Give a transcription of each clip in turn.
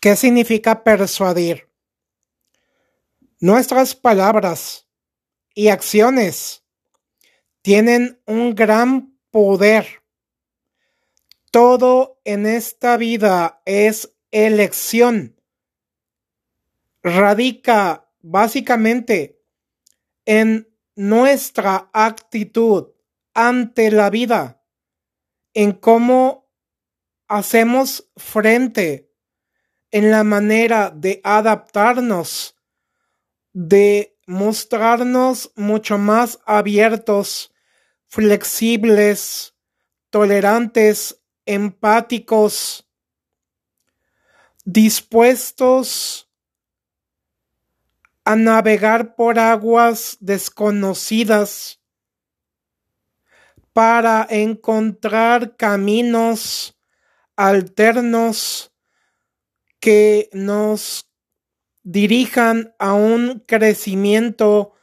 ¿Qué significa persuadir? Nuestras palabras y acciones tienen un gran poder. Todo en esta vida es elección. Radica básicamente en nuestra actitud ante la vida, en cómo hacemos frente en la manera de adaptarnos, de mostrarnos mucho más abiertos, flexibles, tolerantes, empáticos, dispuestos a navegar por aguas desconocidas para encontrar caminos alternos que nos dirijan a un crecimiento,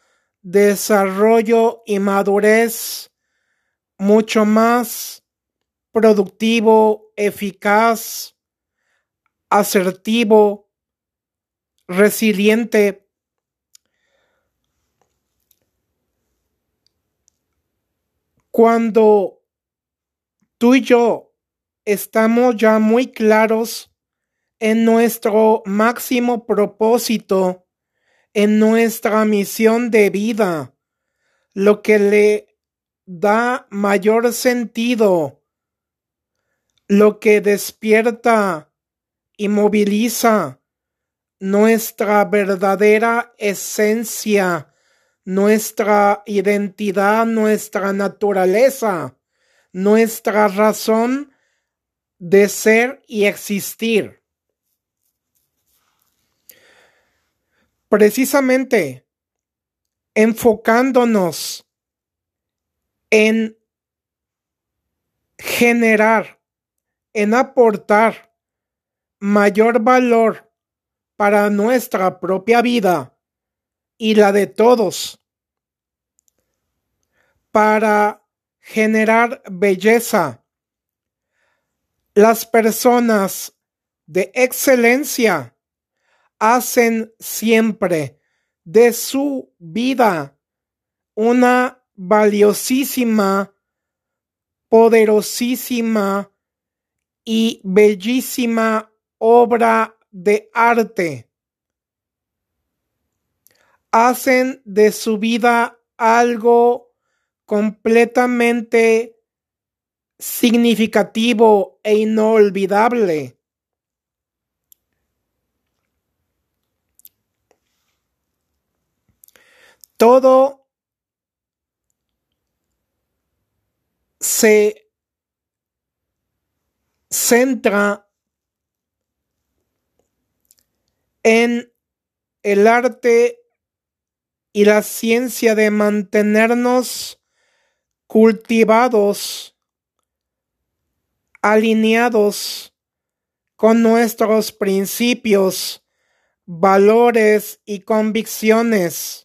desarrollo y madurez mucho más productivo, eficaz, asertivo, resiliente. Cuando tú y yo estamos ya muy claros en nuestro máximo propósito, en nuestra misión de vida, lo que le da mayor sentido, lo que despierta y moviliza nuestra verdadera esencia, nuestra identidad, nuestra naturaleza, nuestra razón de ser y existir. Precisamente enfocándonos en generar, en aportar mayor valor para nuestra propia vida y la de todos, para generar belleza. Las personas de excelencia hacen siempre de su vida una valiosísima, poderosísima y bellísima obra de arte. Hacen de su vida algo completamente significativo e inolvidable. Todo se centra en el arte y la ciencia de mantenernos cultivados, alineados con nuestros principios, valores y convicciones.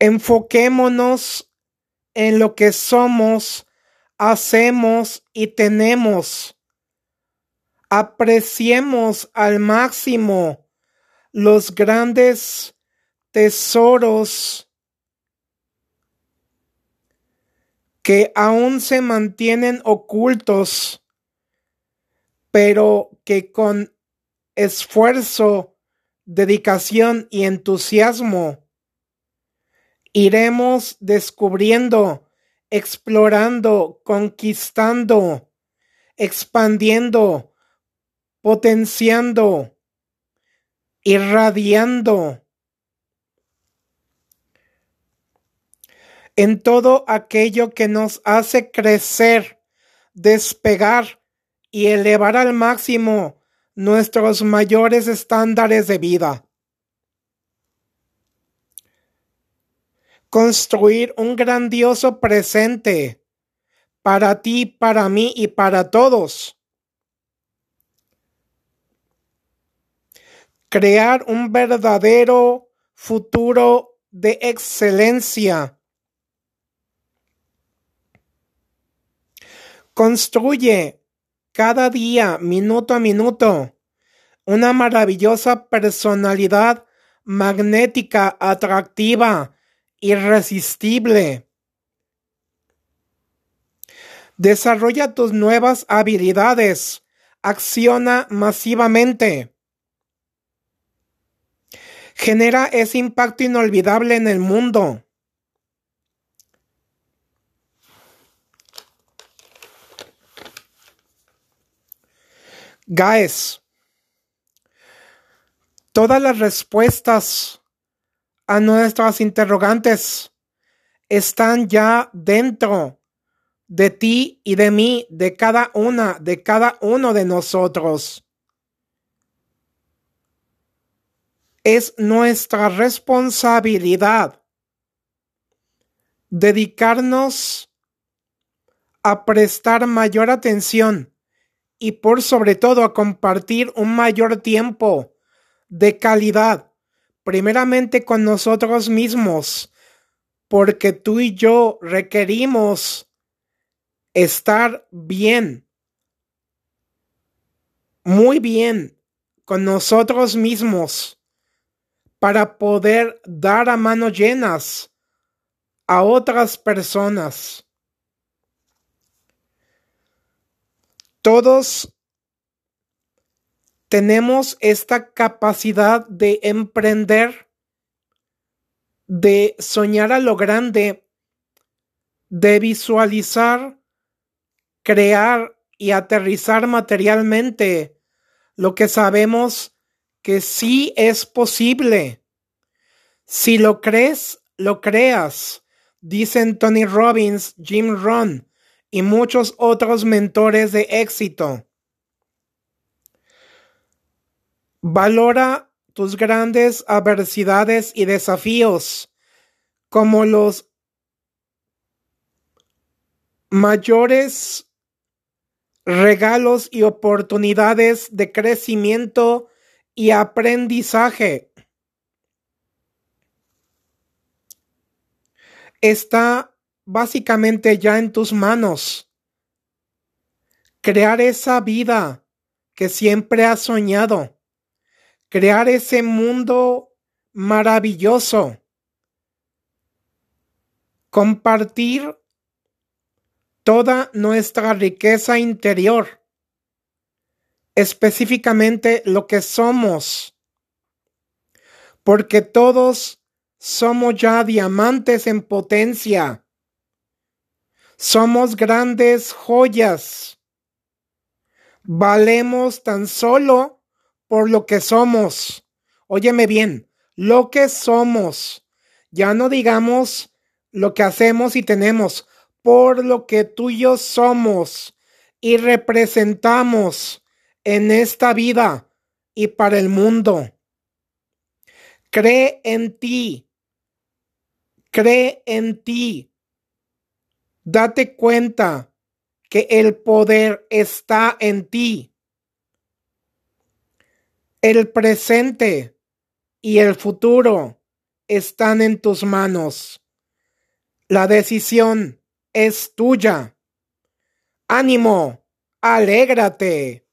Enfoquémonos en lo que somos, hacemos y tenemos. Apreciemos al máximo los grandes tesoros que aún se mantienen ocultos, pero que con esfuerzo, dedicación y entusiasmo iremos descubriendo, explorando, conquistando, expandiendo, potenciando, irradiando. en todo aquello que nos hace crecer, despegar y elevar al máximo nuestros mayores estándares de vida. Construir un grandioso presente para ti, para mí y para todos. Crear un verdadero futuro de excelencia. Construye cada día, minuto a minuto, una maravillosa personalidad magnética, atractiva, irresistible. Desarrolla tus nuevas habilidades. Acciona masivamente. Genera ese impacto inolvidable en el mundo. Guys, todas las respuestas a nuestras interrogantes están ya dentro de ti y de mí, de cada una, de cada uno de nosotros. Es nuestra responsabilidad dedicarnos a prestar mayor atención y por sobre todo a compartir un mayor tiempo de calidad, primeramente con nosotros mismos, porque tú y yo requerimos estar bien, muy bien con nosotros mismos para poder dar a manos llenas a otras personas. Todos tenemos esta capacidad de emprender, de soñar a lo grande, de visualizar, crear y aterrizar materialmente lo que sabemos que sí es posible. Si lo crees, lo creas, dicen Tony Robbins, Jim Rohn, y muchos otros mentores de éxito. Valora tus grandes adversidades y desafíos como los mayores regalos y oportunidades de crecimiento y aprendizaje. Está básicamente ya en tus manos. Crear esa vida que siempre has soñado. Crear ese mundo maravilloso. Compartir toda nuestra riqueza interior. Específicamente lo que somos. Porque todos somos ya diamantes en potencia somos grandes joyas. Valemos tan solo por lo que somos. Óyeme bien, lo que somos. Ya no digamos lo que hacemos y tenemos, por lo que tú y yo somos y representamos en esta vida y para el mundo. Cree en ti. Cree en ti Date cuenta que el poder está en ti. El presente y el futuro están en tus manos. La decisión es tuya. Ánimo, alégrate.